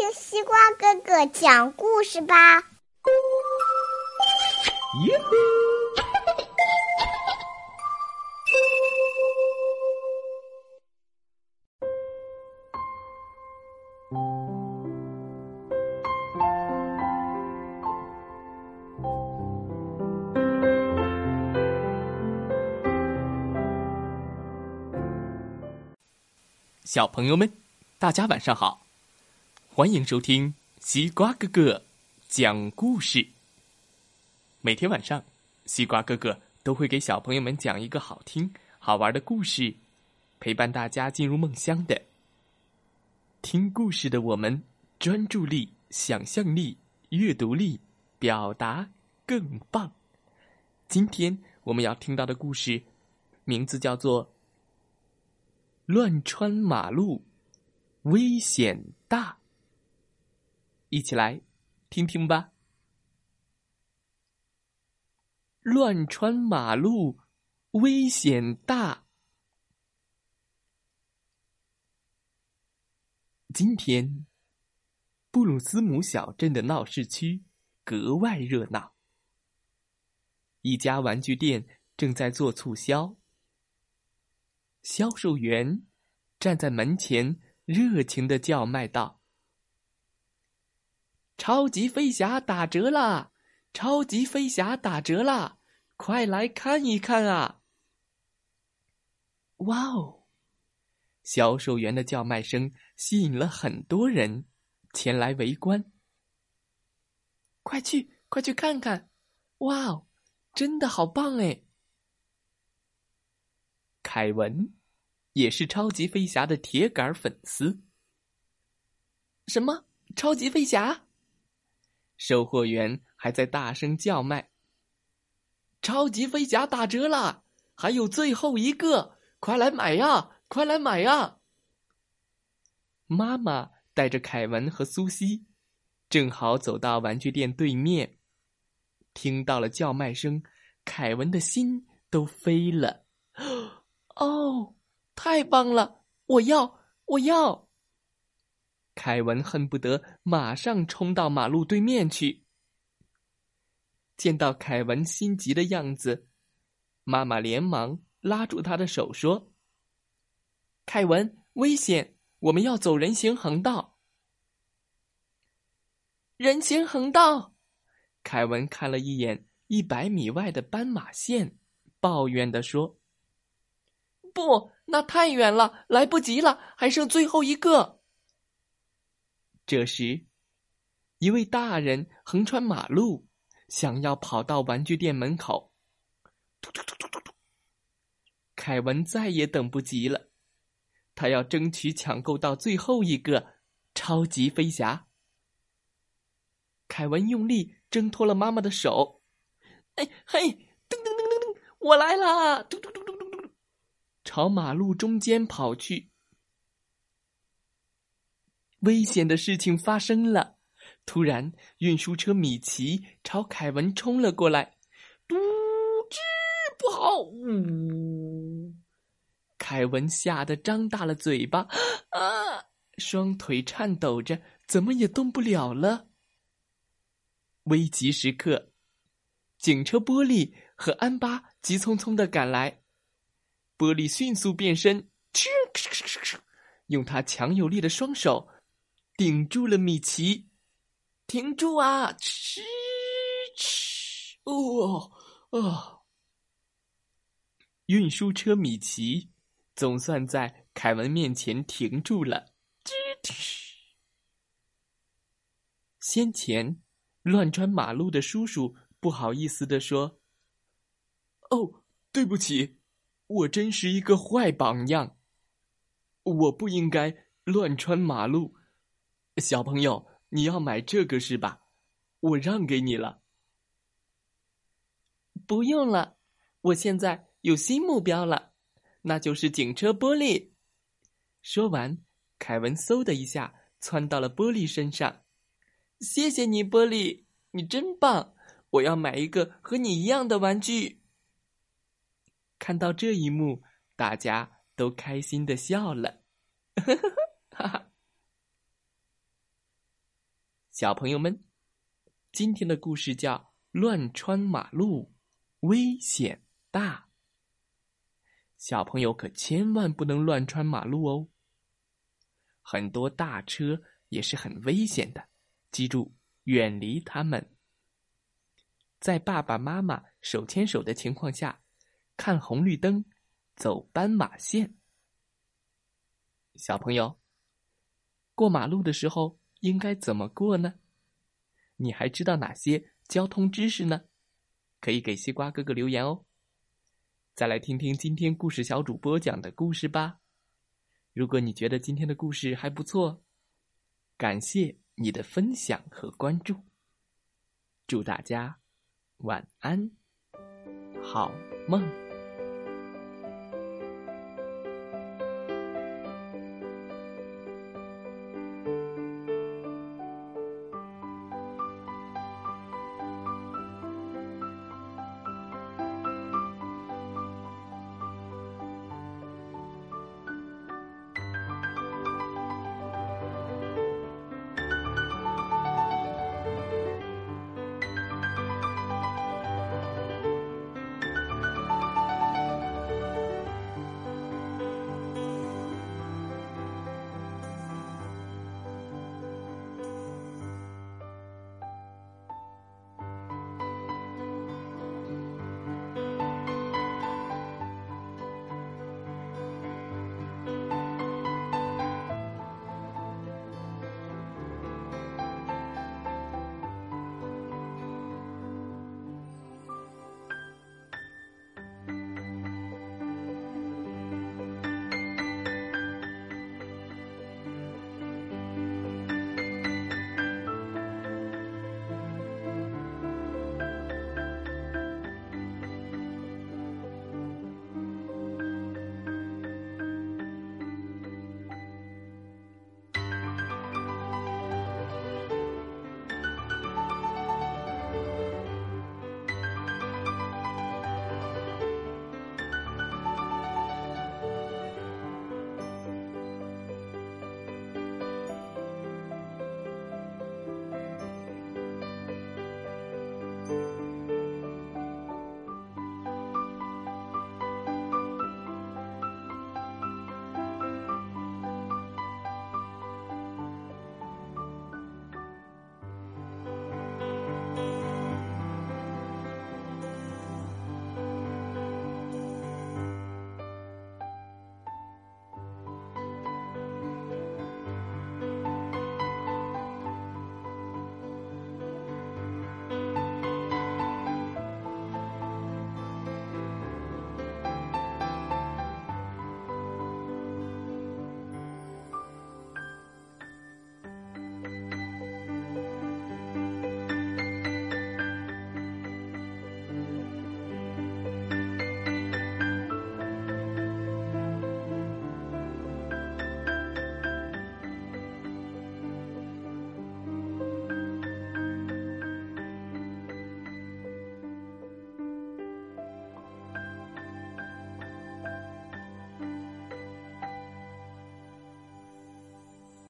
听西瓜哥哥讲故事吧。小朋友们，大家晚上好！欢迎收听西瓜哥哥讲故事。每天晚上，西瓜哥哥都会给小朋友们讲一个好听、好玩的故事，陪伴大家进入梦乡的。听故事的我们，专注力、想象力、阅读力、表达更棒。今天我们要听到的故事，名字叫做。乱穿马路，危险大。一起来听听吧。乱穿马路，危险大。今天，布鲁斯姆小镇的闹市区格外热闹。一家玩具店正在做促销。销售员站在门前，热情的叫卖道：“超级飞侠打折啦！超级飞侠打折啦！快来看一看啊！”哇哦！销售员的叫卖声吸引了很多人前来围观。快去，快去看看！哇哦，真的好棒哎！凯文也是超级飞侠的铁杆粉丝。什么超级飞侠？售货员还在大声叫卖：“超级飞侠打折了，还有最后一个，快来买呀！快来买呀！”妈妈带着凯文和苏西，正好走到玩具店对面，听到了叫卖声，凯文的心都飞了。哦，太棒了！我要，我要。凯文恨不得马上冲到马路对面去。见到凯文心急的样子，妈妈连忙拉住他的手说：“凯文，危险！我们要走人行横道。”人行横道。凯文看了一眼一百米外的斑马线，抱怨的说。不，那太远了，来不及了，还剩最后一个。这时，一位大人横穿马路，想要跑到玩具店门口。突突突突突！凯文再也等不及了，他要争取抢购到最后一个超级飞侠。凯文用力挣脱了妈妈的手，哎嘿，噔噔噔噔噔，我来啦！嘟嘟嘟嘟嘟。朝马路中间跑去，危险的事情发生了。突然，运输车米奇朝凯文冲了过来，嘟吱，不好！呜！凯文吓得张大了嘴巴，啊，双腿颤抖着，怎么也动不了了。危急时刻，警车玻璃和安巴急匆匆的赶来。玻璃迅速变身，用他强有力的双手顶住了米奇。停住啊！嗤嗤，哦哦！运输车米奇总算在凯文面前停住了。先前乱穿马路的叔叔不好意思地说：“哦，对不起。”我真是一个坏榜样，我不应该乱穿马路。小朋友，你要买这个是吧？我让给你了。不用了，我现在有新目标了，那就是警车玻璃。说完，凯文嗖的一下窜到了玻璃身上。谢谢你，玻璃，你真棒！我要买一个和你一样的玩具。看到这一幕，大家都开心的笑了。小朋友们，今天的故事叫《乱穿马路，危险大》。小朋友可千万不能乱穿马路哦。很多大车也是很危险的，记住远离他们。在爸爸妈妈手牵手的情况下，看红绿灯，走斑马线。小朋友，过马路的时候应该怎么过呢？你还知道哪些交通知识呢？可以给西瓜哥哥留言哦。再来听听今天故事小主播讲的故事吧。如果你觉得今天的故事还不错，感谢你的分享和关注。祝大家晚安，好梦。